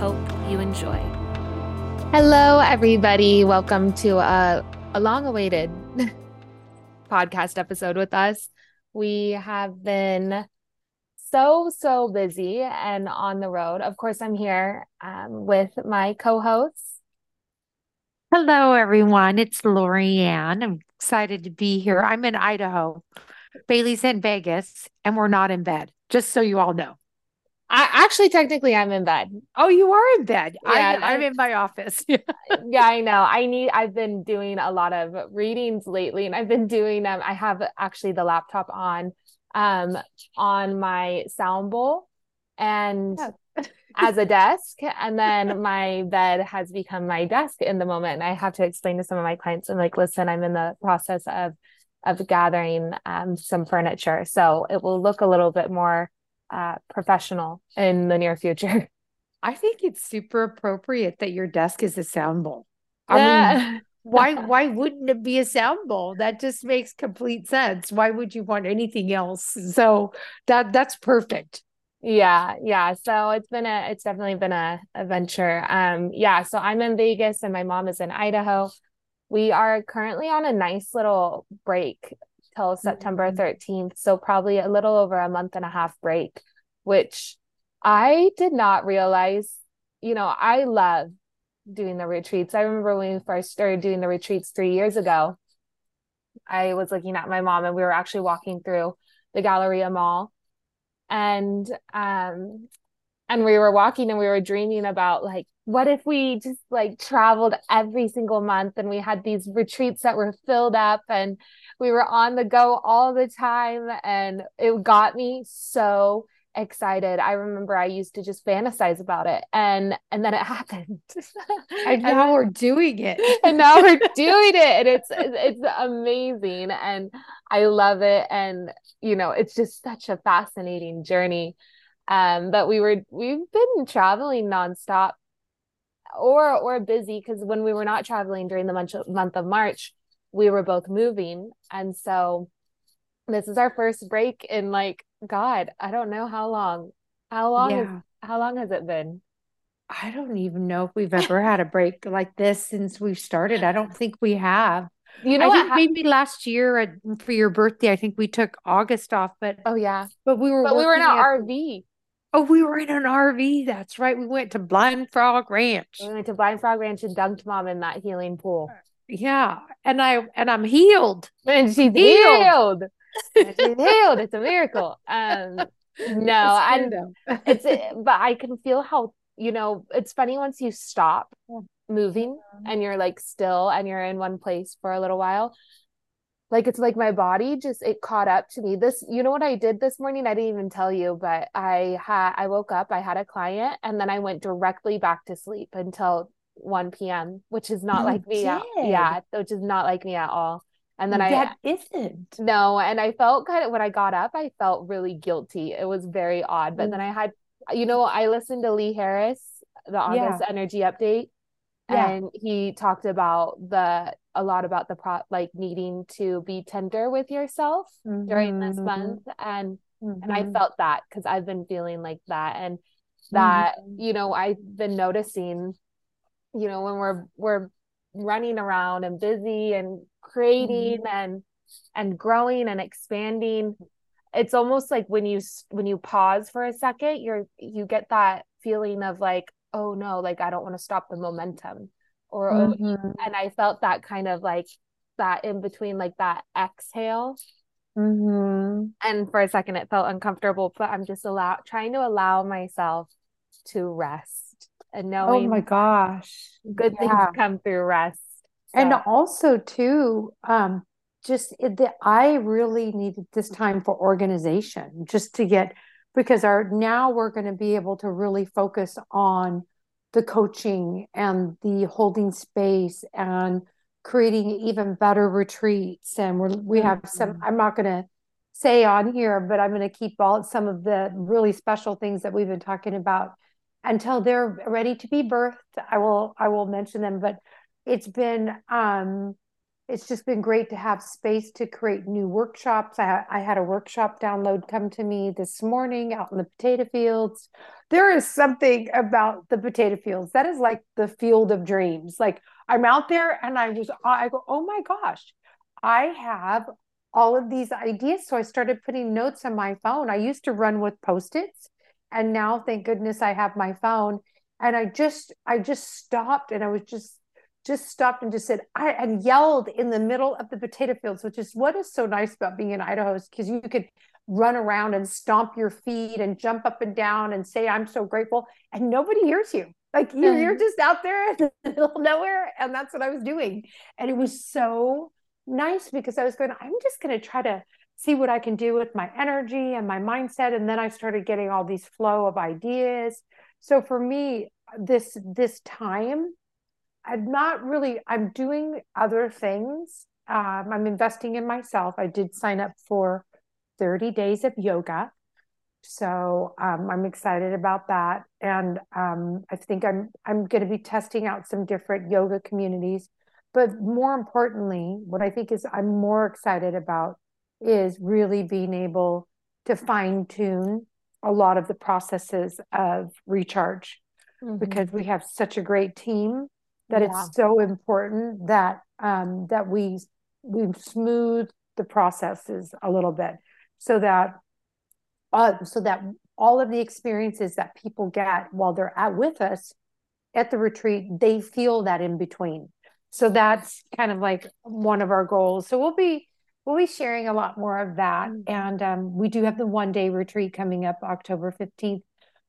And we hope you enjoy. Hello, everybody. Welcome to a, a long awaited podcast episode with us. We have been so, so busy and on the road. Of course, I'm here um, with my co hosts. Hello, everyone. It's Lorianne. I'm excited to be here. I'm in Idaho. Bailee's in Vegas, and we're not in bed just so you all know. I actually technically I'm in bed. Oh, you are in bed. Yeah, I, am in my office. yeah, I know. I need I've been doing a lot of readings lately and I've been doing them. Um, I have actually the laptop on um on my sound bowl and yeah. as a desk and then my bed has become my desk in the moment and I have to explain to some of my clients I'm like listen I'm in the process of of gathering um, some furniture. So it will look a little bit more uh, professional in the near future. I think it's super appropriate that your desk is a sound bowl. I yeah. mean, why why wouldn't it be a sound bowl? That just makes complete sense. Why would you want anything else? So that that's perfect. Yeah, yeah. So it's been a it's definitely been a adventure. Um yeah, so I'm in Vegas and my mom is in Idaho we are currently on a nice little break till September 13th. Mm-hmm. So probably a little over a month and a half break, which I did not realize. You know, I love doing the retreats. I remember when we first started doing the retreats three years ago. I was looking at my mom and we were actually walking through the Galleria Mall. And um and we were walking and we were dreaming about like what if we just like traveled every single month and we had these retreats that were filled up and we were on the go all the time and it got me so excited. I remember i used to just fantasize about it and and then it happened. And now and, we're doing it. and now we're doing it and it's it's amazing and i love it and you know it's just such a fascinating journey um but we were we've been traveling nonstop or or busy because when we were not traveling during the month month of March, we were both moving, and so this is our first break in like God, I don't know how long. How long? Yeah. Has, how long has it been? I don't even know if we've ever had a break like this since we've started. I don't think we have. You know, I think ha- maybe last year at, for your birthday, I think we took August off. But oh yeah, but we were but we were in our RV. Oh, we were in an RV. That's right. We went to Blind Frog Ranch. We went to Blind Frog Ranch and dunked mom in that healing pool. Yeah, and I and I'm healed. And she's healed. healed. she's healed. It's a miracle. Um, no, and it's but I can feel how you know. It's funny once you stop moving and you're like still and you're in one place for a little while like it's like my body just it caught up to me this you know what i did this morning i didn't even tell you but i had i woke up i had a client and then i went directly back to sleep until 1 p.m which is not you like me at, yeah which is not like me at all and then that I isn't no and i felt kind of when i got up i felt really guilty it was very odd but mm. then i had you know i listened to lee harris the august yeah. energy update yeah. and he talked about the a lot about the pro like needing to be tender with yourself mm-hmm. during this mm-hmm. month and mm-hmm. and I mm-hmm. felt that because I've been feeling like that and that mm-hmm. you know I've been noticing you know when we're we're running around and busy and creating mm-hmm. and and growing and expanding it's almost like when you when you pause for a second you're you get that feeling of like oh no like I don't want to stop the momentum or mm-hmm. and I felt that kind of like that in between like that exhale mm-hmm. and for a second it felt uncomfortable but I'm just allow trying to allow myself to rest and knowing oh my gosh good yeah. things come through rest so. and also too um just that I really needed this time for organization just to get because our now we're going to be able to really focus on the coaching and the holding space and creating even better retreats and we're, we have some mm-hmm. i'm not going to say on here but i'm going to keep all some of the really special things that we've been talking about until they're ready to be birthed i will i will mention them but it's been um it's just been great to have space to create new workshops. I, I had a workshop download come to me this morning out in the potato fields. There is something about the potato fields that is like the field of dreams. Like I'm out there and I was, I go, oh my gosh, I have all of these ideas. So I started putting notes on my phone. I used to run with post-its and now thank goodness I have my phone. And I just, I just stopped and I was just just stopped and just said, I and yelled in the middle of the potato fields, which is what is so nice about being in Idaho is because you could run around and stomp your feet and jump up and down and say, I'm so grateful. And nobody hears you. Like you, you're mm. just out there in the middle of nowhere. And that's what I was doing. And it was so nice because I was going, I'm just going to try to see what I can do with my energy and my mindset. And then I started getting all these flow of ideas. So for me, this this time I'm not really, I'm doing other things. Um, I'm investing in myself. I did sign up for 30 days of yoga. So um, I'm excited about that. And um, I think I'm I'm going to be testing out some different yoga communities. But more importantly, what I think is I'm more excited about is really being able to fine tune a lot of the processes of recharge mm-hmm. because we have such a great team that yeah. it's so important that um, that we we smooth the processes a little bit so that uh, so that all of the experiences that people get while they're at with us at the retreat they feel that in between so that's kind of like one of our goals so we'll be we'll be sharing a lot more of that mm-hmm. and um, we do have the one day retreat coming up october 15th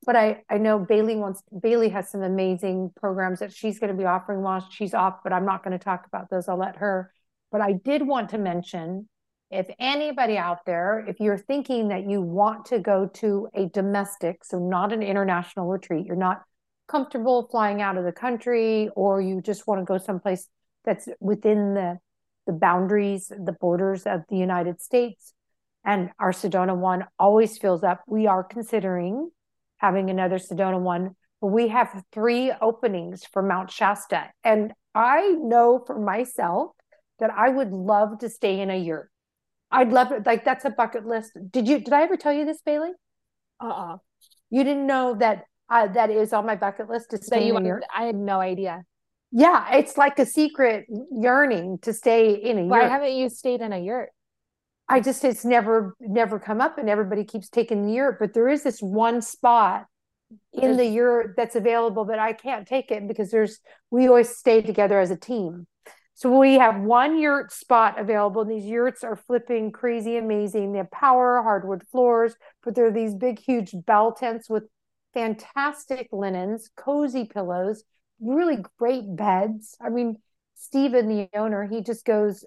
but I, I know Bailee wants Bailee has some amazing programs that she's going to be offering while she's off, but I'm not going to talk about those. I'll let her. But I did want to mention if anybody out there, if you're thinking that you want to go to a domestic, so not an international retreat, you're not comfortable flying out of the country, or you just want to go someplace that's within the the boundaries, the borders of the United States, and our Sedona one always fills up. We are considering having another Sedona one. But we have three openings for Mount Shasta. And I know for myself that I would love to stay in a yurt. I'd love it. Like that's a bucket list. Did you, did I ever tell you this, Bailee? Uh-uh. You didn't know that uh, that is on my bucket list to stay in a yurt? I had no idea. Yeah, it's like a secret yearning to stay in a Why yurt. Why haven't you stayed in a yurt? I just it's never never come up and everybody keeps taking the yurt, but there is this one spot in the yurt that's available, but I can't take it because there's we always stay together as a team. So we have one yurt spot available. And these yurts are flipping crazy amazing. They have power, hardwood floors, but they're these big, huge bell tents with fantastic linens, cozy pillows, really great beds. I mean, Steven, the owner, he just goes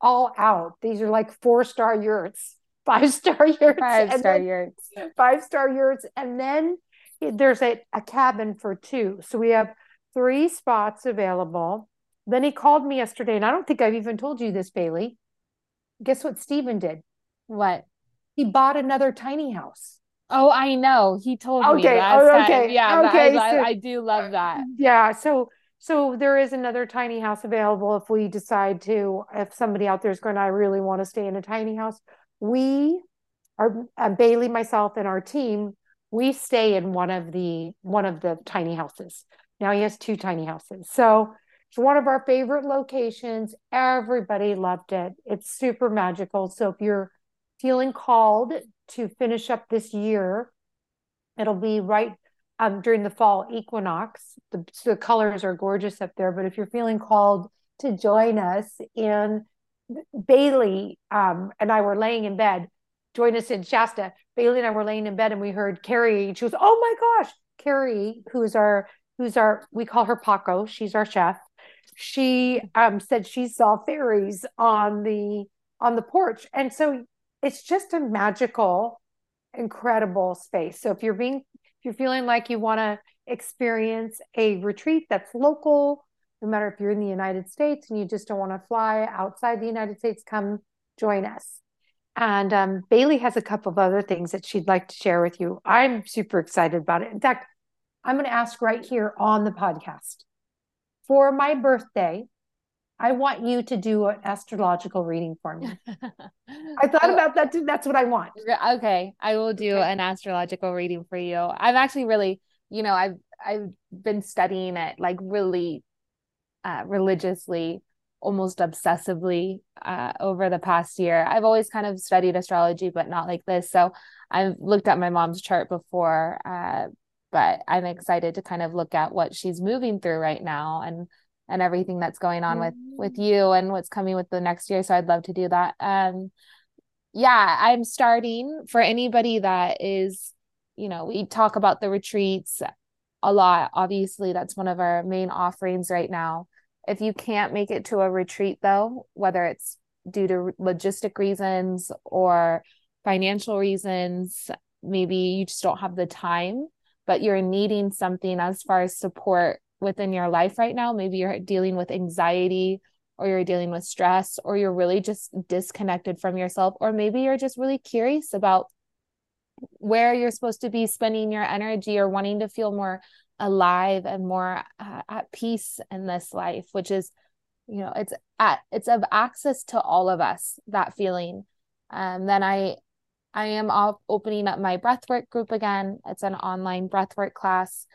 all out. These are like four star yurts, five star yurts, five star yurts, five star yurts. And then there's a, a cabin for two. So we have three spots available. Then he called me yesterday, and I don't think I've even told you this, Bailee. Guess what Steven did? What? He bought another tiny house. Oh, I know. He told okay. me last oh, okay. Time. Yeah, okay. I, so, I do love that. Yeah. So so there is another tiny house available if we decide to, if somebody out there is going, I really want to stay in a tiny house. We are uh, Bailee, myself, and our team, we stay in one of the one of the tiny houses. Now he has two tiny houses. So it's one of our favorite locations. Everybody loved it. It's super magical. So if you're feeling called to finish up this year, it'll be right um, during the fall equinox. The, the colors are gorgeous up there. But if you're feeling called to join us in Bailee um, and I were laying in bed, join us in Shasta. Bailee and I were laying in bed and we heard Carrie. She was, oh my gosh, Carrie, who's our who's our we call her Paco. She's our chef. She um, said she saw fairies on the on the porch, and so it's just a magical incredible space. So if you're being if you're feeling like you want to experience a retreat that's local, no matter if you're in the United States and you just don't want to fly outside the United States, come join us. And um, Bailee has a couple of other things that she'd like to share with you. I'm super excited about it. In fact, I'm going to ask right here on the podcast for my birthday. I want you to do an astrological reading for me. I thought about that too. That's what I want. Okay. I will do okay. an astrological reading for you. I'm actually really, you know, I've I've been studying it like really uh, religiously, almost obsessively uh, over the past year. I've always kind of studied astrology, but not like this. So I've looked at my mom's chart before, uh, but I'm excited to kind of look at what she's moving through right now and and everything that's going on with with mm-hmm. you and what's coming with the next year. So I'd love to do that. Um, yeah, I'm starting for anybody that is, you know, we talk about the retreats a lot. Obviously, that's one of our main offerings right now. If you can't make it to a retreat, though, whether it's due to logistic reasons or financial reasons, maybe you just don't have the time, but you're needing something as far as support within your life right now. Maybe you're dealing with anxiety or you're dealing with stress or you're really just disconnected from yourself, or maybe you're just really curious about where you're supposed to be spending your energy or wanting to feel more alive and more uh, at peace in this life which is you know it's at it's of access to all of us that feeling. Um then i i am opening up my breathwork group again. It's an online breathwork class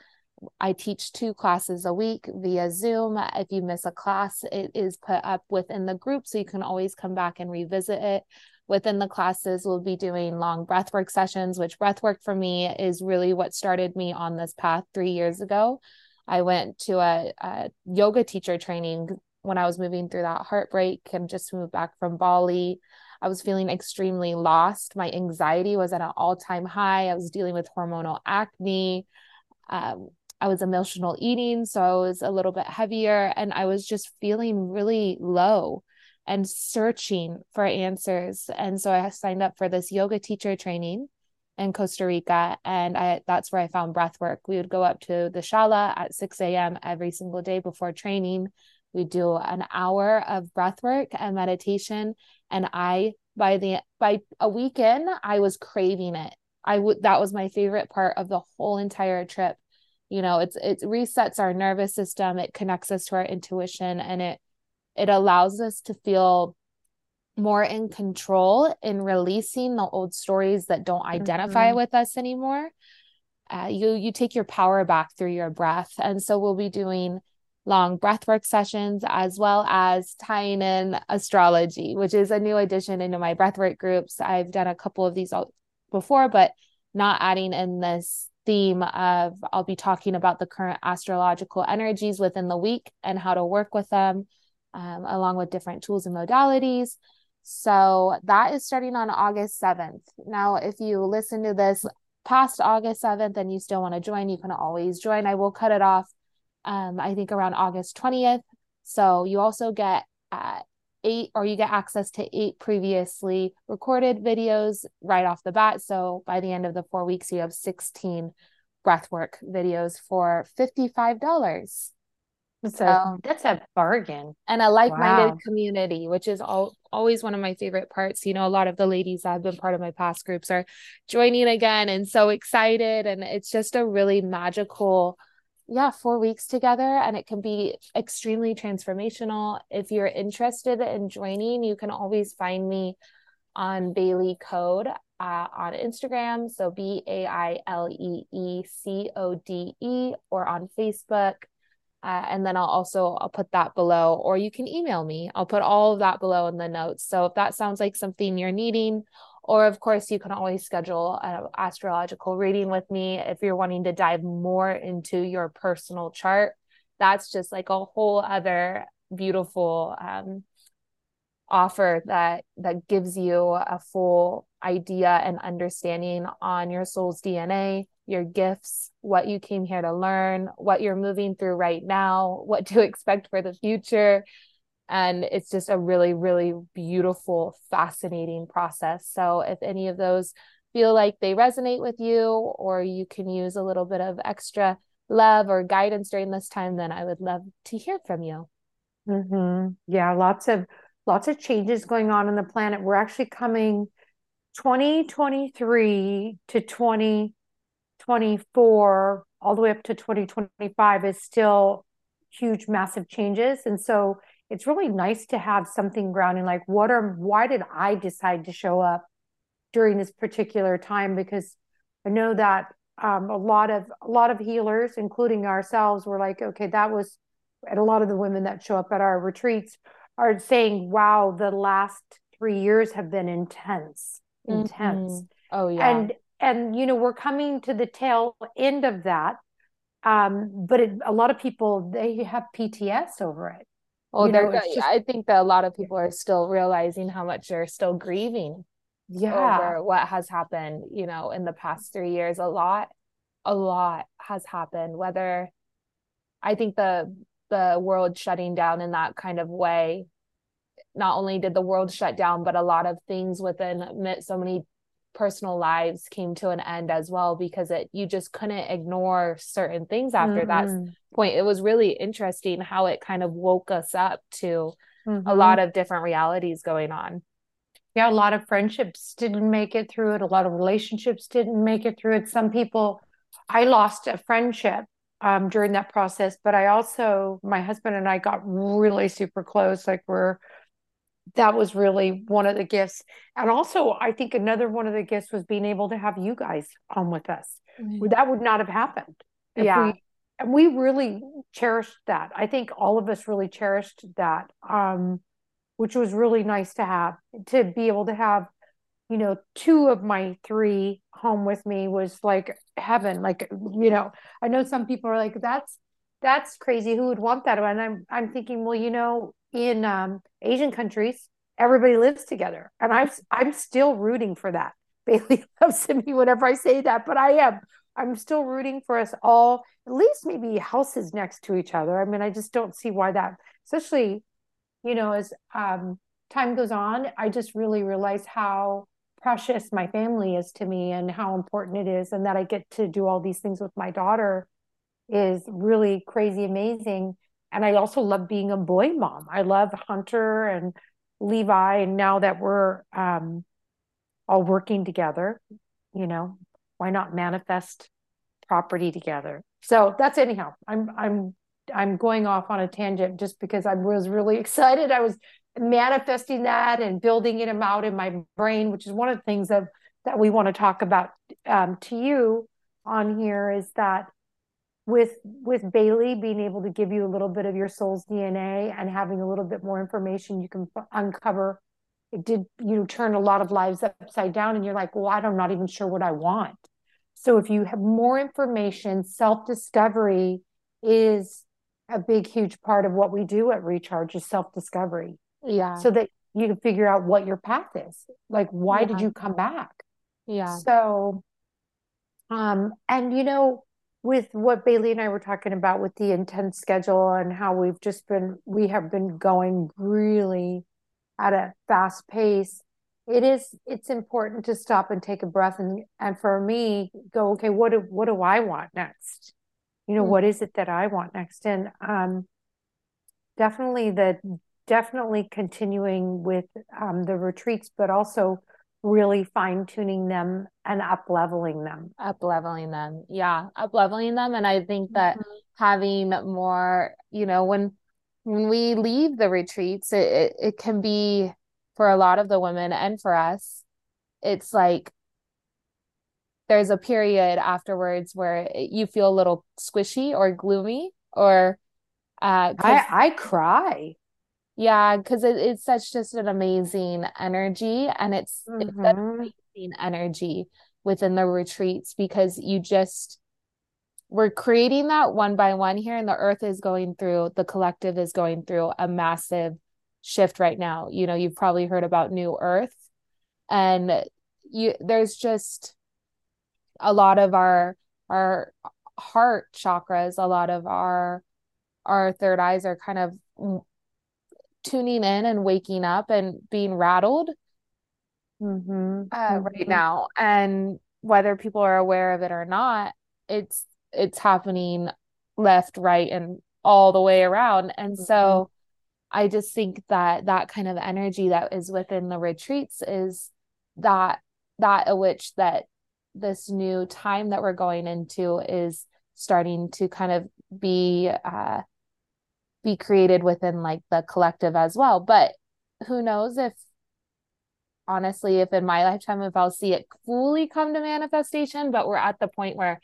i teach two classes a week via zoom. If you miss a class it is put up within the group so you can always come back and revisit it. Within the classes we'll be doing long breathwork sessions which breathwork for me is really what started me on this path three years ago. I went to a, a yoga teacher training when i was moving through that heartbreak and just moved back from bali. I was feeling extremely lost. My anxiety was at an all-time high. I was dealing with hormonal acne. Um, I was emotional eating, so I was a little bit heavier and I was just feeling really low and searching for answers. And so I signed up for this yoga teacher training in Costa Rica. And I that's where I found breath work. We would go up to the Shala at 6 a.m. every single day before training. We do an hour of breath work and meditation. And I by the by a weekend, I was craving it. I would that was my favorite part of the whole entire trip. You know, it's it resets our nervous system, it connects us to our intuition and it it allows us to feel more in control in releasing the old stories that don't identify mm-hmm. with us anymore. Uh, you you take your power back through your breath. And so we'll be doing long breathwork sessions as well as tying in astrology which is a new addition into my breathwork groups. I've done a couple of these all before but not adding in this theme of i'll be talking about the current astrological energies within the week and how to work with them um, along with different tools and modalities. So that is starting on August 7th. Now, if you listen to this past August 7th and you still want to join, you can always join. I will cut it off, um, I think around August 20th. So you also get uh, eight, or you get access to eight previously recorded videos right off the bat. So by the end of the four weeks, you have 16 breathwork videos for $55. That's a that's a bargain. And a like-minded wow. community, which is all, always one of my favorite parts. You know, a lot of the ladies that have been part of my past groups are joining again and so excited. And it's just a really magical, yeah, four weeks together. And it can be extremely transformational. If you're interested in joining, you can always find me on Bailee Code uh, on Instagram. So B A I L E E C O D E or on Facebook uh, and then I'll also I'll put that below or you can email me. I'll put all of that below in the notes. So if that sounds like something you're needing or of course you can always schedule an astrological reading with me if you're wanting to dive more into your personal chart. That's just like a whole other beautiful um, offer that that gives you a full idea and understanding on your soul's DNA your gifts, what you came here to learn, what you're moving through right now, what to expect for the future. And it's just a really, really beautiful, fascinating process. So, if any of those feel like they resonate with you or you can use a little bit of extra love or guidance during this time, then I would love to hear from you. Mm-hmm. Yeah, lots of lots of changes going on in the planet. We're actually coming 2023 to 2024 all the way up to 2025 is still huge massive changes and so it's really nice to have something grounding like what are why did i decide to show up during this particular time? Because i know that um, a lot of a lot of healers including ourselves were like okay that was and a lot of the women that show up at our retreats are saying wow the last three years have been intense intense. Mm-hmm. oh yeah. And and you know we're coming to the tail end of that um but it, a lot of people they have pts over it Oh, know, just, I think that a lot of people are still realizing how much they're still grieving yeah. over what has happened, you know, in the past three years. A lot, a lot has happened. Whether I think the the world shutting down in that kind of way, not only did the world shut down, but a lot of things within so many personal lives came to an end as well because it you just couldn't ignore certain things after mm-hmm. that point it was really interesting how it kind of woke us up to mm-hmm. a lot of different realities going on yeah a lot of friendships didn't make it through it a lot of relationships didn't make it through it some people i lost a friendship um, during that process but i also my husband and i got really super close like we're that was really one of the gifts. And also, I think another one of the gifts was being able to have you guys on with us. Mm-hmm. That would not have happened. yeah. We, and we really cherished that. I think all of us really cherished that, um, which was really nice to have to be able to have, you know, two of my three home with me was like heaven. Like, you know, I know some people are like, that's that's crazy. Who would want that? And I'm I'm thinking, well, you know, in um, Asian countries, everybody lives together, and I'm I'm still rooting for that. Bailee loves me whenever I say that, but I am. I'm still rooting for us all, at least maybe houses next to each other. I mean, I just don't see why that, especially, you know, as um, time goes on, I just really realize how precious my family is to me and how important it is, and that I get to do all these things with my daughter is really crazy amazing and I also love being a boy mom. I love Hunter and Levi, and now that we're um, all working together, you know, why not manifest property together? So that's anyhow. I'm I'm I'm going off on a tangent just because I was really excited. I was manifesting that and building it out in my brain, which is one of the things that that we want to talk about um, to you on here is that with with Bailee being able to give you a little bit of your soul's DNA and having a little bit more information, you can uncover. It did you know, turn a lot of lives upside down, and you're like, well, I'm not even sure what I want. So if you have more information, self discovery is a big, huge part of what we do at Recharge is self discovery. Yeah. So that you can figure out what your path is. Like, why yeah. did you come back? Yeah. So, um, and you know, with what Bailee and I were talking about with the intense schedule and how we've just been we have been going really at a fast pace it is it's important to stop and take a breath and and for me go okay what do what do I want next you know mm-hmm. what is it that I want next and um definitely the definitely continuing with um the retreats but also really fine tuning them and up leveling them. Up leveling them. Yeah, up leveling them. And I think that mm-hmm. having more, you know, when when we leave the retreats, it, it, it can be for a lot of the women and for us, it's like there's a period afterwards where you feel a little squishy or gloomy or uh I, I cry yeah, because it, it's such just an amazing energy and it's, mm-hmm. it's amazing energy within the retreats because you just we're creating that one by one here and the earth is going through the collective is going through a massive shift right now you know you've probably heard about new earth and you there's just a lot of our our heart chakras a lot of our our third eyes are kind of tuning in and waking up and being rattled mm-hmm. Uh, mm-hmm. right now and whether people are aware of it or not it's it's happening left right and all the way around and mm-hmm. so i just think that that kind of energy that is within the retreats is that that a which that this new time that we're going into is starting to kind of be uh be created within like the collective as well. But who knows if honestly if in my lifetime if I'll see it fully come to manifestation but we're at the point where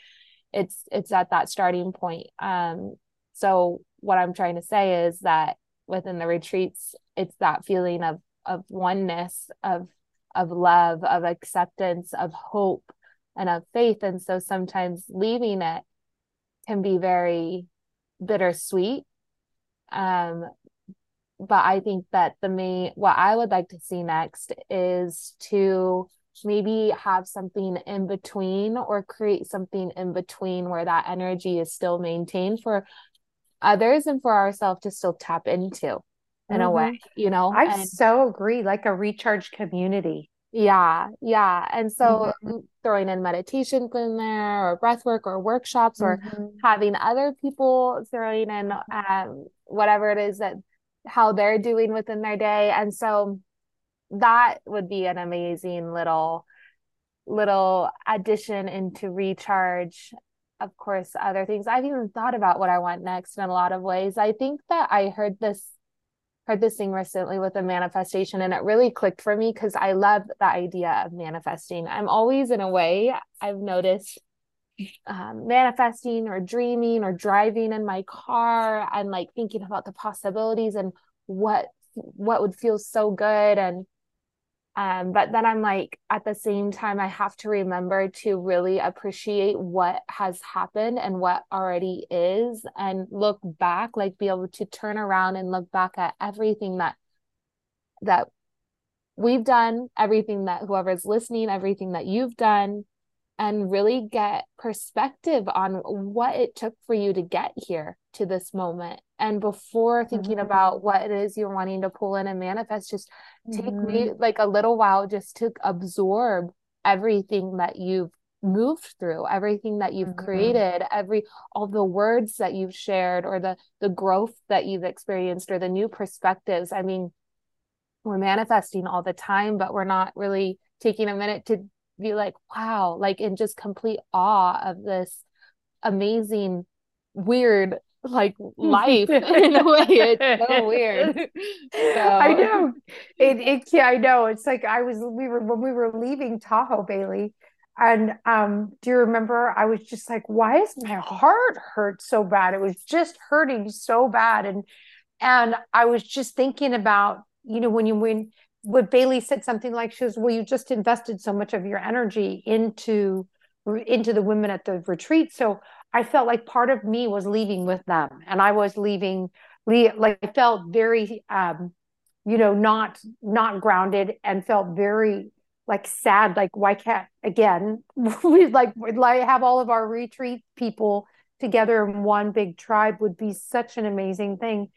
it's it's at that starting point. Um so what I'm trying to say is that within the retreats it's that feeling of of oneness of of love of acceptance of hope and of faith. And so sometimes leaving it can be very bittersweet um but I think that the main what I would like to see next is to maybe have something in between or create something in between where that energy is still maintained for others and for ourselves to still tap into in mm-hmm. a way, you know. I and, so agree, like a recharge community. Yeah, yeah. And so mm-hmm. throwing in meditation in there or breath work or workshops mm-hmm. or having other people throwing in um, whatever it is that how they're doing within their day and so that would be an amazing little little addition into recharge of course other things i've even thought about what i want next in a lot of ways i think that i heard this heard this thing recently with a manifestation and it really clicked for me because i love the idea of manifesting. I'm always in a way i've noticed um, manifesting or dreaming or driving in my car and like thinking about the possibilities and what what would feel so good and um, but then I'm like, at the same time, I have to remember to really appreciate what has happened and what already is, and look back, like be able to turn around and look back at everything that that we've done, everything that whoever's listening, everything that you've done, and really get perspective on what it took for you to get here to this moment. And before thinking mm-hmm. about what it is you're wanting to pull in and manifest, just take mm-hmm. me like a little while just to absorb everything that you've moved through everything that you've mm-hmm. created every all the words that you've shared or the the growth that you've experienced or the new perspectives i mean we're manifesting all the time but we're not really taking a minute to be like, wow, like in just complete awe of this amazing, weird like life in a way. It's so weird. So. I know. It it yeah, I know. It's like I was we were when we were leaving Tahoe, Bailee. And um, do you remember I was just like, why is my heart hurt so bad? It was just hurting so bad. And and I was just thinking about, you know, when you when what Bailee said something like she was, well, you just invested so much of your energy into into the women at the retreat. So I felt like part of me was leaving with them, and I was leaving. Like I felt very, um, you know, not not grounded, and felt very like sad. Like why can't again we like like have all of our retreat people together in one big tribe would be such an amazing thing.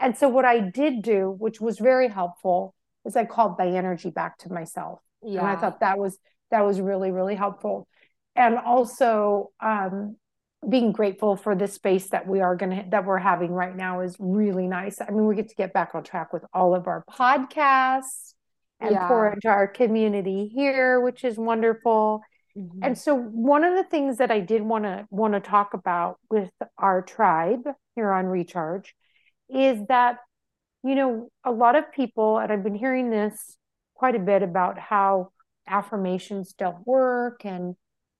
And so what I did do, which was very helpful, is I called my energy back to myself. Yeah. And I thought that was that was really, really helpful. And also um, being grateful for the space that we are gonna that we're having right now is really nice. I mean, we get to get back on track with all of our podcasts and yeah. pour into our community here, which is wonderful. Mm-hmm. And so one of the things that I did want to want to talk about with our tribe here on Recharge is that you know, a lot of people, and I've been hearing this quite a bit about how affirmations don't work and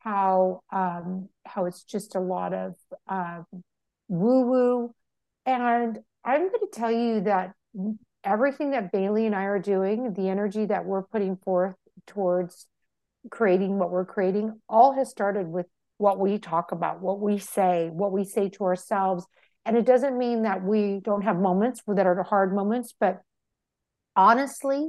how um, how it's just a lot of uh, woo woo. And I'm going to tell you that everything that Bailee and I are doing, the energy that we're putting forth towards creating what we're creating, all has started with what we talk about, what we say, what we say to ourselves, and it doesn't mean that we don't have moments that are hard moments, but honestly,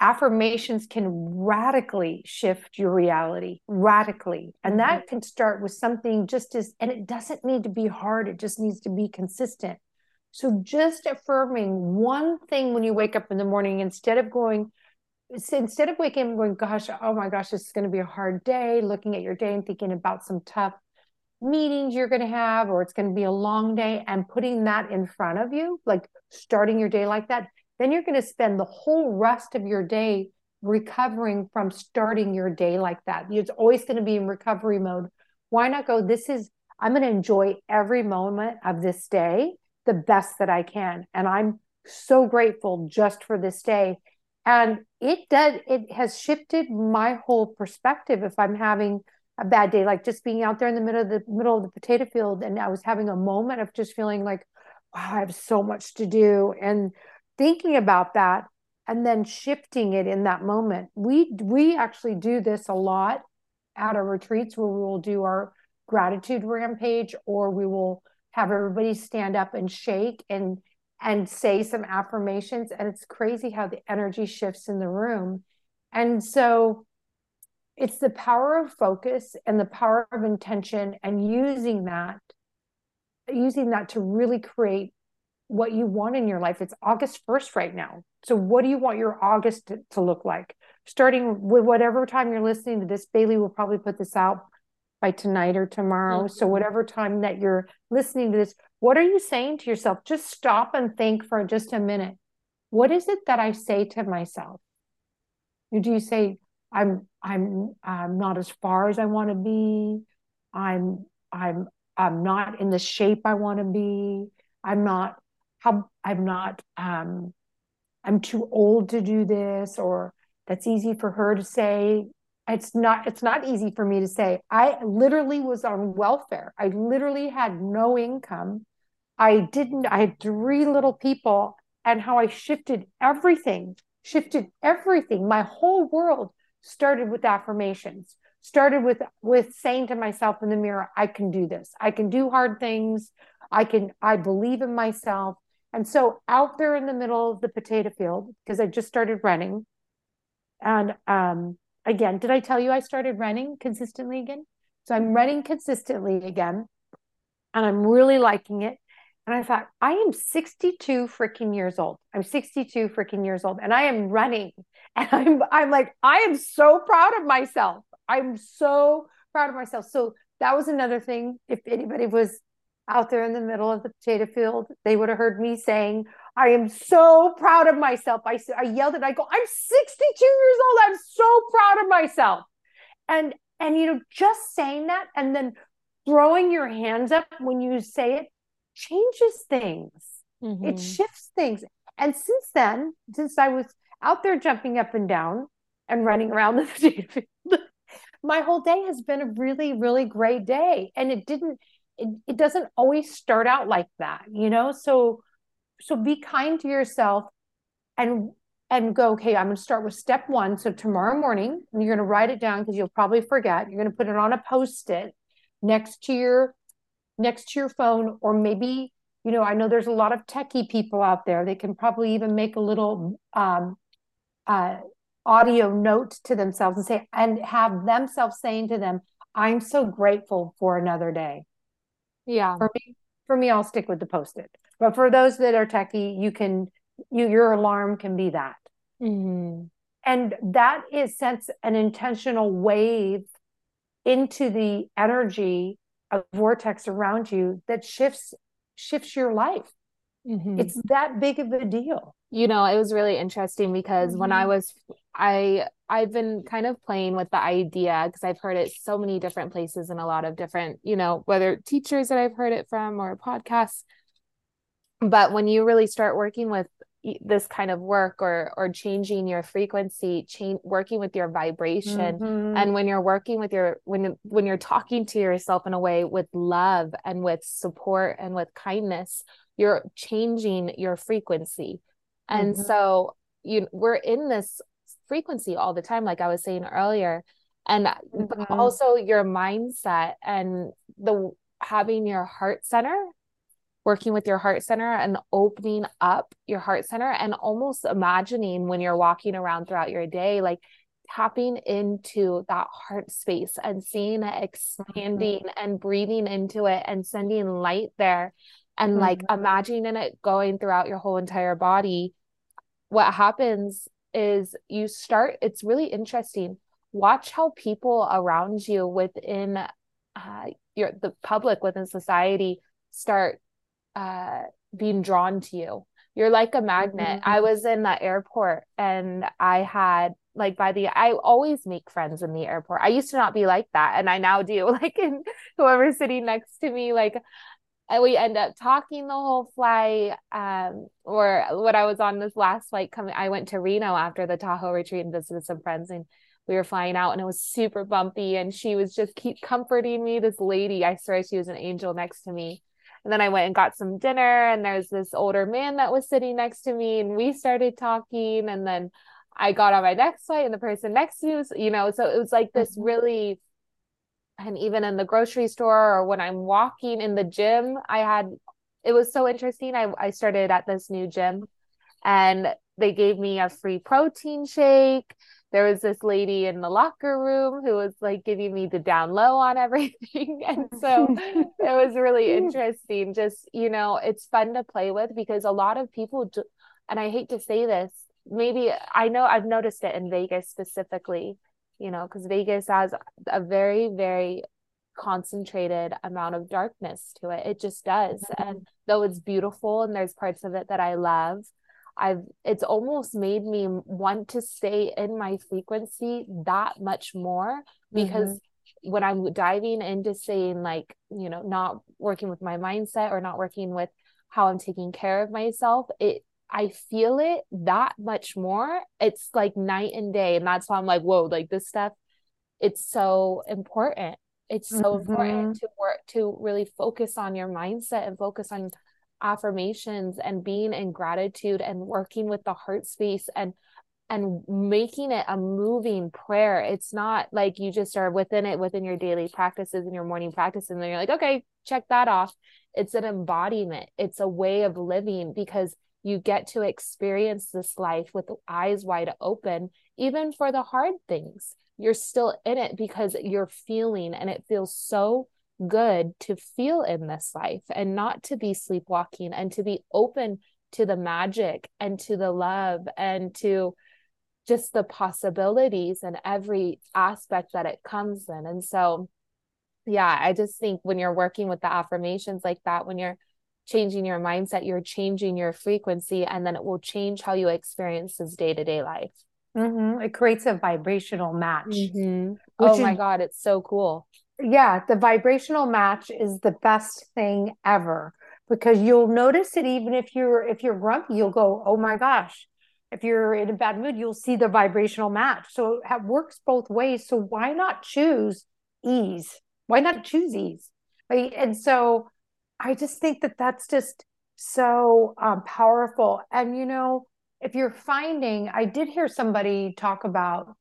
affirmations can radically shift your reality, radically. And that mm-hmm. can start with something just as, and it doesn't need to be hard, it just needs to be consistent. So just affirming one thing when you wake up in the morning instead of going, instead of waking up going, gosh, oh my gosh, this is going to be a hard day, looking at your day and thinking about some tough meetings you're going to have, or it's going to be a long day, and putting that in front of you, like starting your day like that, then you're going to spend the whole rest of your day recovering from starting your day like that. It's always going to be in recovery mode. Why not go, this is, I'm going to enjoy every moment of this day the best that I can. And I'm so grateful just for this day. And it does, it has shifted my whole perspective if I'm having a bad day, like just being out there in the middle of the middle of the potato field and I was having a moment of just feeling like, wow, I have so much to do. And thinking about that and then shifting it in that moment. We we actually do this a lot at our retreats where we will do our gratitude rampage or we will have everybody stand up and shake and and say some affirmations and it's crazy how the energy shifts in the room. And so it's the power of focus and the power of intention and using that using that to really create what you want in your life. It's August 1st right now. So, what do you want your August to, to, look like? Starting with whatever time you're listening to this, Bailee will probably put this out by tonight or tomorrow. Mm-hmm. So, whatever time that you're listening to this, what are you saying to yourself? Just stop and think for just a minute. What is it that I say to myself? Do you say, I'm I'm I'm not as far as I want to be. I'm I'm I'm not in the shape I want to be. I'm not how I'm not um I'm too old to do this or that's easy for her to say. It's not it's not easy for me to say. I literally was on welfare. I literally had no income. I didn't I had three little people and how I shifted everything, shifted everything. My whole world started with affirmations started with with saying to myself in the mirror i can do this i can do hard things i can i believe in myself and so out there in the middle of the potato field, because I just started running. And um, again, did I tell you I started running consistently again? So I'm running consistently again. And I'm really liking it. And I thought, I am 62 freaking years old. I'm 62 freaking years old and I am running. And I'm I'm like, I am so proud of myself. I'm so proud of myself. So that was another thing. If anybody was out there in the middle of the potato field, they would have heard me saying, I am so proud of myself. I, I yelled it. I go, I'm 62 years old. I'm so proud of myself. And, and, you know, just saying that and then throwing your hands up when you say it changes things. Mm-hmm. It shifts things. And since then, since I was out there jumping up and down and running around the potato field, my whole day has been a really, really great day. And it didn't, it, it doesn't always start out like that you know? So so be kind to yourself and and go okay i'm going to start with step one. So tomorrow morning you're going to write it down because you'll probably forget you're going to put it on a post-it next to your next to your phone or maybe you know i know there's a lot of techie people out there. They can probably even make a little um, uh, audio note to themselves and say and have themselves saying to them i'm so grateful for another day yeah. For me, for me, I'll stick with the post-it. But for those that are techie, you can you your alarm can be that. Mm-hmm. And that is sends an intentional wave into the energy of vortex around you that shifts shifts your life. Mm-hmm. It's that big of a deal. You know, it was really interesting because mm-hmm. when I mm-hmm. was I I've been kind of playing with the idea because I've heard it so many different places and a lot of different, you know, whether teachers that I've heard it from or podcasts. But when you really start working with this kind of work or or changing your frequency change working with your vibration mm-hmm. and when you're working with your when when you're talking to yourself in a way with love and with support and with kindness you're changing your frequency and mm-hmm. so you we're in this frequency all the time like i was saying earlier and mm-hmm. also your mindset and the having your heart center working with your heart center and opening up your heart center and almost imagining when you're walking around throughout your day like tapping into that heart space and seeing it expanding mm-hmm. and breathing into it and sending light there and mm-hmm. like imagining it going throughout your whole entire body what happens is you start it's really interesting watch how people around you within uh, your the public within society start uh, being drawn to you. You're like a magnet. Mm-hmm. i was in the airport and i had like by the i always make friends in the airport. I used to not be like that and i now do. Like in whoever's sitting next to me like and we end up talking the whole flight um or when i was on this last flight coming i went to reno after the tahoe retreat and visited some friends and we were flying out and it was super bumpy and she was just keep comforting me. This lady i swear she was an angel next to me and then i went and got some dinner and there's this older man that was sitting next to me and we started talking and then i got on my next flight and the person next to me was you know so it was like this mm-hmm. really and even in the grocery store or when I'm walking in the gym, I had it was so interesting. I, I started at this new gym and they gave me a free protein shake. There was this lady in the locker room who was like giving me the down low on everything. And so it was really interesting. Just, you know, it's fun to play with because a lot of people, do, and I hate to say this, maybe I know I've noticed it in Vegas specifically you know, because Vegas has a very, very concentrated amount of darkness to it. It just does. Mm-hmm. And though it's beautiful and there's parts of it that I love, I've it's almost made me want to stay in my frequency that much more because mm-hmm. when I'm diving into saying like, you know, not working with my mindset or not working with how I'm taking care of myself, it I feel it that much more. It's like night and day. And that's why I'm like, whoa, like this stuff, it's so important. It's so mm-hmm. important to work to really focus on your mindset and focus on affirmations and being in gratitude and working with the heart space and and making it a moving prayer. It's not like you just are within it within your daily practices and your morning practice and then you're like, okay, check that off. It's an embodiment. It's a way of living because you get to experience this life with eyes wide open, even for the hard things. You're still in it because you're feeling, and it feels so good to feel in this life and not to be sleepwalking and to be open to the magic and to the love and to just the possibilities and every aspect that it comes in. And so, yeah, I just think when you're working with the affirmations like that, when you're changing your mindset, you're changing your frequency, and then it will change how you experience this day to day life. Mm-hmm. It creates a vibrational match. Mm-hmm. Oh my is, God, it's so cool. Yeah, the vibrational match is the best thing ever because you'll notice it even if you're if you're grumpy, you'll go, "Oh my gosh." If you're in a bad mood, you'll see the vibrational match. So it works both ways. So why not choose ease? Why not choose ease? And so I just think that that's just so um, powerful. And, you know, if you're finding, I did hear somebody talk about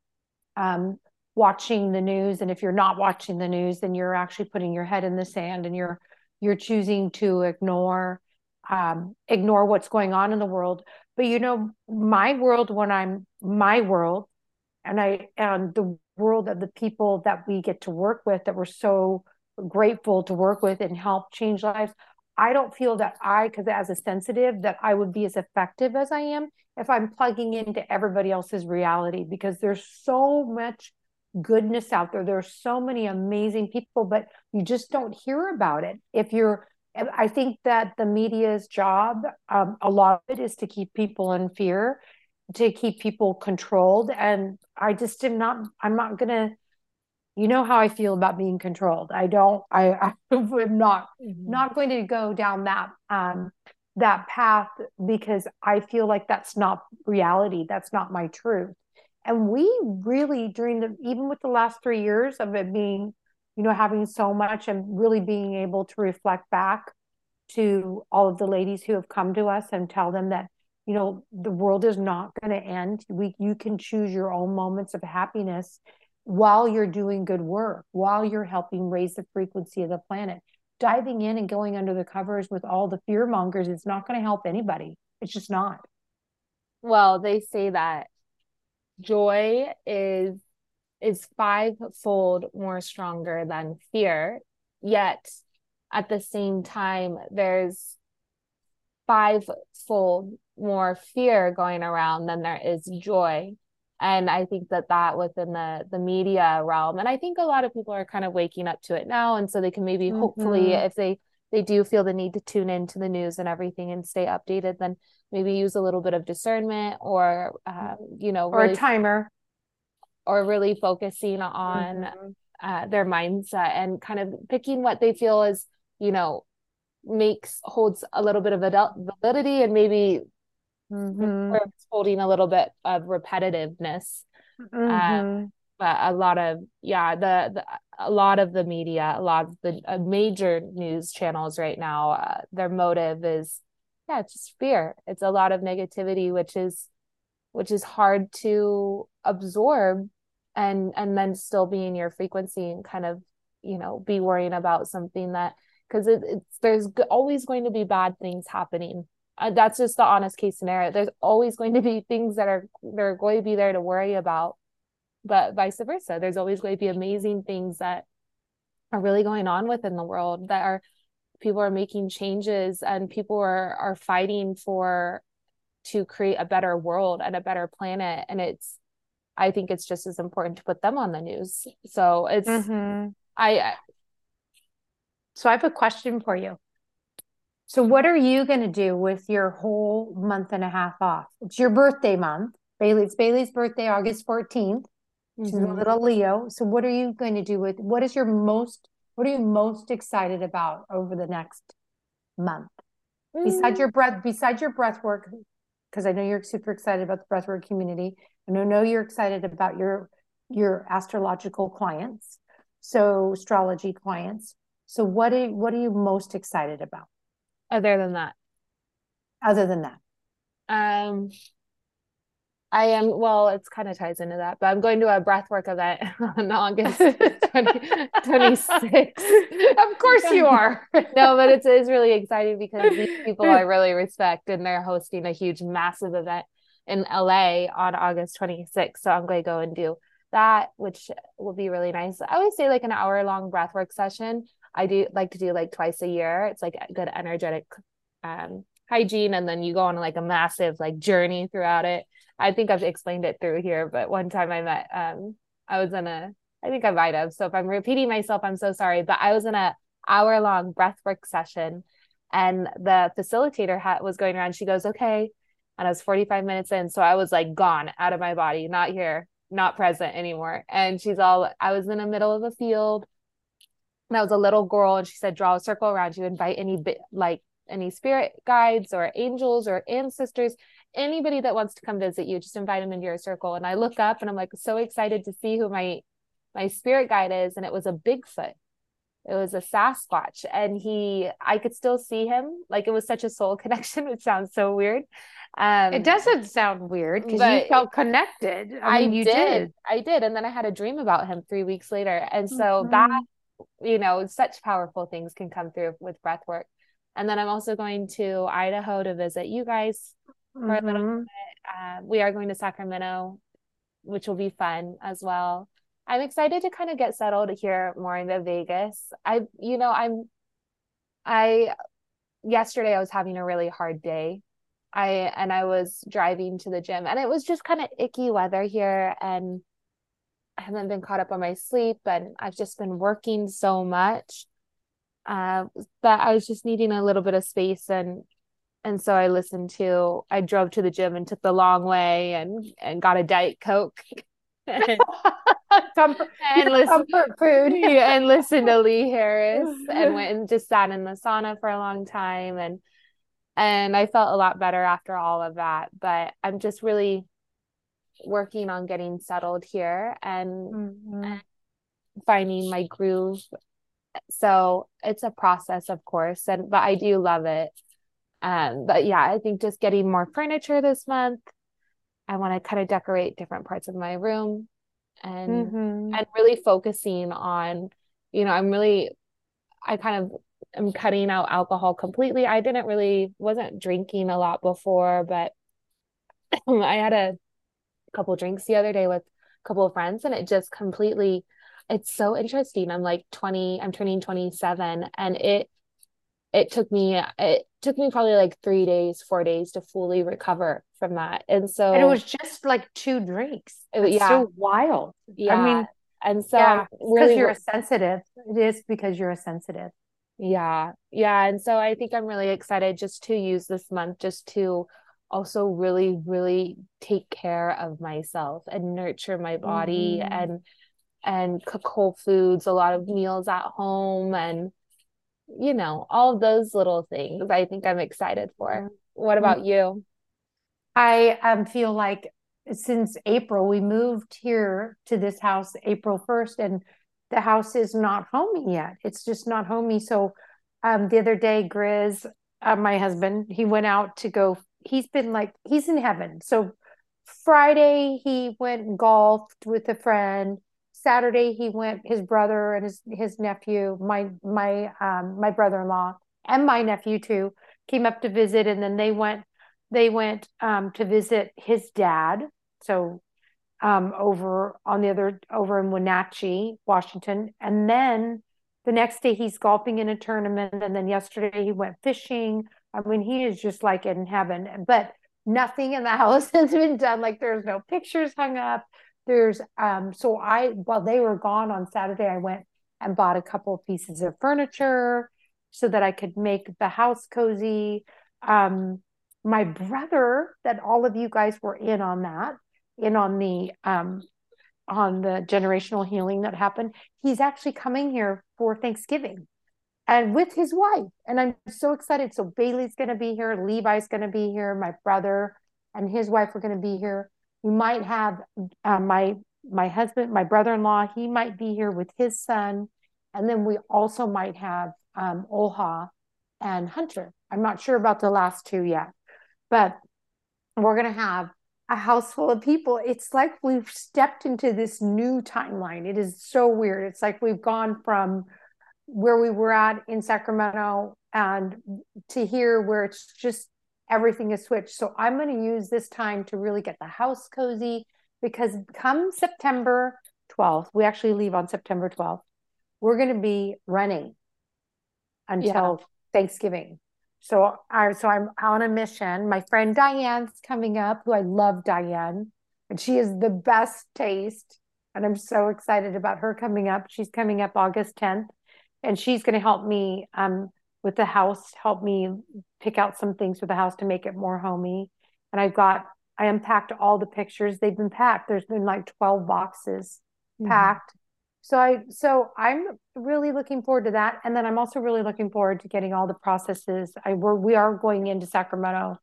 um, watching the news. And if you're not watching the news, then you're actually putting your head in the sand and you're, you're choosing to ignore, um, ignore what's going on in the world. But, you know, my world, when I'm my world, and I, and the world of the people that we get to work with that we're so grateful to work with and help change lives. I don't feel that I, because as a sensitive, that I would be as effective as I am if I'm plugging into everybody else's reality because there's so much goodness out there. There's so many amazing people, but you just don't hear about it. If you're, I think that the media's job, um, a lot of it is to keep people in fear, to keep people controlled. And I just am not, I'm not going to you know how I feel about being controlled. I don't. I, I am not mm-hmm. not going to go down that um, that path because I feel like that's not reality. That's not my truth. And we really during the even with the last three years of it being, you know, having so much and really being able to reflect back to all of the ladies who have come to us and tell them that you know the world is not going to end we you can choose your own moments of happiness while you're doing good work, while you're helping raise the frequency of the planet. Diving in and going under the covers with all the fear mongers is not going to help anybody. It's just not. Well, they say that joy is is fivefold more stronger than fear. Yet at the same time, there's fivefold more fear going around than there is joy and i think that that within the the media realm and i think a lot of people are kind of waking up to it now and so they can maybe mm-hmm. hopefully if they they do feel the need to tune into the news and everything and stay updated then maybe use a little bit of discernment or uh, you know or really, a timer or really focusing on mm-hmm. uh, their mindset and kind of picking what they feel is you know makes holds a little bit of adult validity and maybe mm-hmm. holding a little bit of repetitiveness mm-hmm. um, but a lot of yeah the, the, a lot of the media a lot of the uh, major news channels right now uh, their motive is yeah it's just fear. It's a lot of negativity which is which is hard to absorb and and then still be in your frequency and kind of you know be worrying about something that because it, it's there's always going to be bad things happening. Uh, that's just the honest case scenario. There's always going to be things that are they're going to be there to worry about but vice versa there's always going to be amazing things that are really going on within the world that are people are making changes and people are are fighting for to create a better world and a better planet and it's i think it's just as important to put them on the news so it's mm-hmm. I so I have a question for you. So what are you going to do with your whole month and a half off? It's your birthday month. Bailee, it's Bailee's birthday, August 14th. She's mm-hmm. a little Leo. So what are you going to do with what is your most what are you most excited about over the next month? Mm-hmm. Besides your breath, besides your breath work, because I know you're super excited about the breath work community. And I know you're excited about your your astrological clients, so astrology clients. So what are what are you most excited about? Other than that. Other than that. Um I am well, it's kind of ties into that, but I'm going to a breathwork event on August 20, 26. of course you are. no, but it's it's really exciting because these people I really respect and they're hosting a huge massive event in LA on August 26th. So I'm going to go and do that, which will be really nice. I always say like an hour long breathwork session I do like to do like twice a year. It's like a good energetic um, hygiene, and then you go on like a massive like journey throughout it. I think I've explained it through here, but one time I met, um, I was in a, I think I might have. So if I'm repeating myself, I'm so sorry. But I was in a hour long breathwork session, and the facilitator hat was going around. She goes, "Okay," and I was 45 minutes in, so I was like gone out of my body, not here, not present anymore. And she's all, I was in the middle of a field and I was a little girl and she said draw a circle around you invite any bit like any spirit guides or angels or ancestors anybody that wants to come visit you just invite them into your circle. And I look up and I'm like so excited to see who my my spirit guide is. And it was a Bigfoot. It was a Sasquatch. And he I could still see him. Like it was such a soul connection which sounds so weird. Um it doesn't sound weird because you felt connected. I, mean, I you did. did. I did. And then I had a dream about him 3 weeks later. And so mm-hmm. that you know, such powerful things can come through with breath work. And then I'm also going to Idaho to visit you guys for mm-hmm. a little bit. Uh, we are going to Sacramento, which will be fun as well. I'm excited to kind of get settled here more into Vegas. I, you know, I'm, I, yesterday I was having a really hard day. I, and I was driving to the gym and it was just kind of icky weather here. And I haven't been caught up on my sleep and I've just been working so much uh, that I was just needing a little bit of space and and so I listened to I drove to the gym and took the long way and and got a diet coke. And, comfort, and listen, comfort food. yeah, and listened to Lee Harris and went and just sat in the sauna for a long time. And and I felt a lot better after all of that. But I'm just really working on getting settled here and, mm-hmm. and finding my groove. So it's a process of course and but i do love it um but yeah i think just getting more furniture this month. I want to kind of decorate different parts of my room and mm-hmm. and really focusing on you know i'm really i kind of am cutting out alcohol completely. I didn't really wasn't drinking a lot before but i had a couple drinks the other day with a couple of friends and it just completely it's so interesting. I'm like 20 i'm turning 27 and it it took me it took me probably like three days four days to fully recover from that. And so and it was just like two drinks. It, yeah so wild. Yeah. i mean and so yeah, really because you're a sensitive. It is because you're a sensitive. Yeah. Yeah. And so i think i'm really excited just to use this month just to also really really take care of myself and nurture my body mm-hmm. and and cook whole foods a lot of meals at home and you know all those little things i think i'm excited for. What about mm-hmm. you? I um, feel like since april we moved here to this house april 1st and the house is not homey yet. It's just not homey. So um, the other day grizz uh, my husband he went out to go he's been like he's in heaven. So friday he went golfed with a friend Saturday he went his brother and his his nephew, my my um my brother-in-law and my nephew too came up to visit and then they went they went um to visit his dad. So um over on the other over in Wenatchee, Washington. And then the next day he's golfing in a tournament and then yesterday he went fishing. I mean he is just like in heaven. But nothing in the house has been done like there's no pictures hung up there's um so I while they were gone on Saturday, I went and bought a couple of pieces of furniture so that I could make the house cozy. Um my brother that all of you guys were in on that, in on the um on the generational healing that happened. He's actually coming here for Thanksgiving and with his wife. And I'm so excited. So Bailee's going to be here, Levi's going to be here, my brother and his wife are going to be here we might have uh, my my husband, my brother-in-law, he might be here with his son, and then we also might have um, and Hunter. I'm not sure about the last two yet, but we're going to have a house full of people. It's like we've stepped into this new timeline. It is so weird. It's like we've gone from where we were at in Sacramento and to here where it's just everything is switched. So I'm going to use this time to really get the house cozy because come September 12th, we actually leave on September 12th. We're going to be running until yeah. Thanksgiving. So I so I'm on a mission. My friend Diane's coming up, who I love Diane, and she is the best taste. And I'm so excited about her coming up. She's coming up August 10th, and she's going to help me um, with the house, help me pick out some things for the house to make it more homey. And I've got, I unpacked all the pictures. They've been packed. There's been like 12 boxes mm-hmm. packed. So I, so I'm really looking forward to that. And then I'm also really looking forward to getting all the processes. I, we're, we are going into Sacramento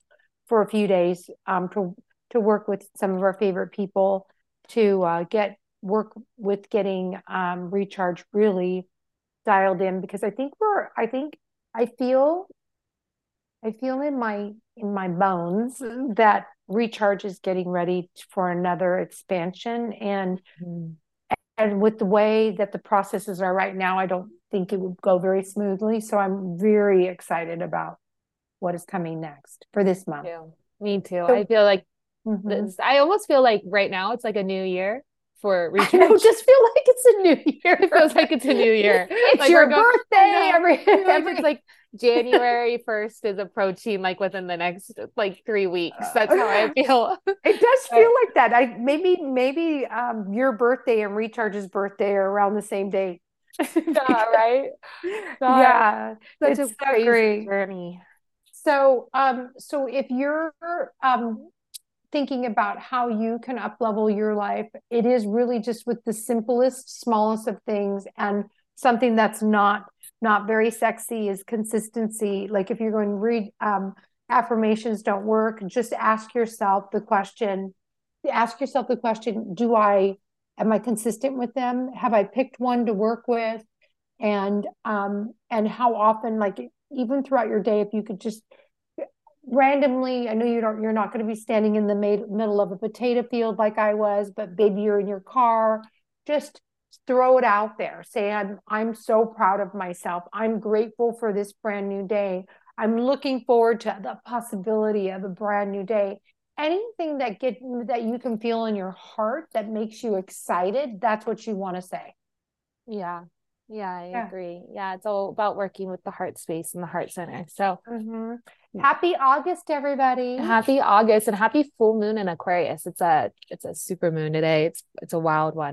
for a few days um, to, to work with some of our favorite people to uh, get work with getting um, recharge really dialed in because I think we're, I think I feel I feel in my in my bones that recharge is getting ready for another expansion and mm-hmm. and with the way that the processes are right now I don't think it would go very smoothly so I'm very excited about what is coming next for this month. Yeah, me too. So, I feel like mm-hmm. this, I almost feel like right now it's like a new year for. I just feel like it's a new year. It feels like it's a new year. it's like your birthday. Every, every, it's like January 1st is approaching like within the next like three weeks. That's how I feel. it does feel like that. I maybe maybe um your birthday and Recharge's birthday are around the same date. yeah, right. Yeah. Such it's a crazy great. journey. So um so if you're um thinking about how you can up level your life, it is really just with the simplest, smallest of things and something that's not not very sexy is consistency. Like if you're going to read um, affirmations don't work, just ask yourself the question. Ask yourself the question: Do I am I consistent with them? Have I picked one to work with? And um, and how often, like even throughout your day, if you could just randomly i know you don't you're not going to be standing in the middle of a potato field like i was but maybe you're in your car. Just throw it out there. Say i'm i'm so proud of myself. I'm grateful for this brand new day. I'm looking forward to the possibility of a brand new day. Anything that get that you can feel in your heart that makes you excited that's what you want to say. Yeah Yeah, I yeah. agree. Yeah, it's all about working with the heart space and the heart center. So mm-hmm. happy August, everybody. Happy August and happy full moon in Aquarius. It's a it's a super moon today. It's it's a wild one.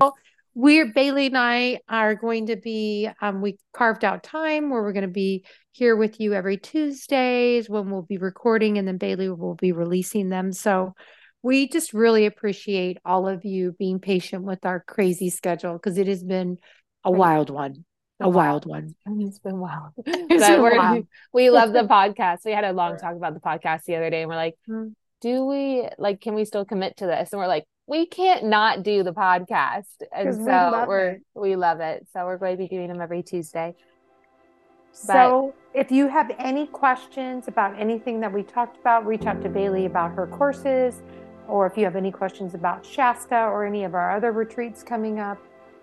We're Bailee and I are going to be um we carved out time where we're going to be here with you every Tuesdays when we'll be recording and then Bailee will be releasing them. So we just really appreciate all of you being patient with our crazy schedule because it has been a wild one. A wild one. It's been wild. It's been wild. We love the podcast. We had a long talk about the podcast the other day and we're like, mm-hmm. do we like can we still commit to this? And we're like, we can't not do the podcast. And so we we're it. we love it. So we're going to be doing them every Tuesday. But, so if you have any questions about anything that we talked about, reach out to Bailee about her courses, or if you have any questions about Shasta or any of our other retreats coming up.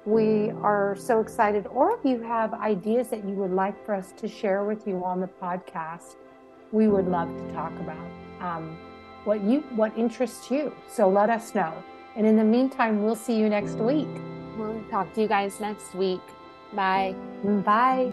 We are so excited. Or if you have ideas that you would like for us to share with you on the podcast, we would love to talk about um, what you what interests you. So let us know. And in the meantime, we'll see you next week. We'll talk to you guys next week. Bye. Bye.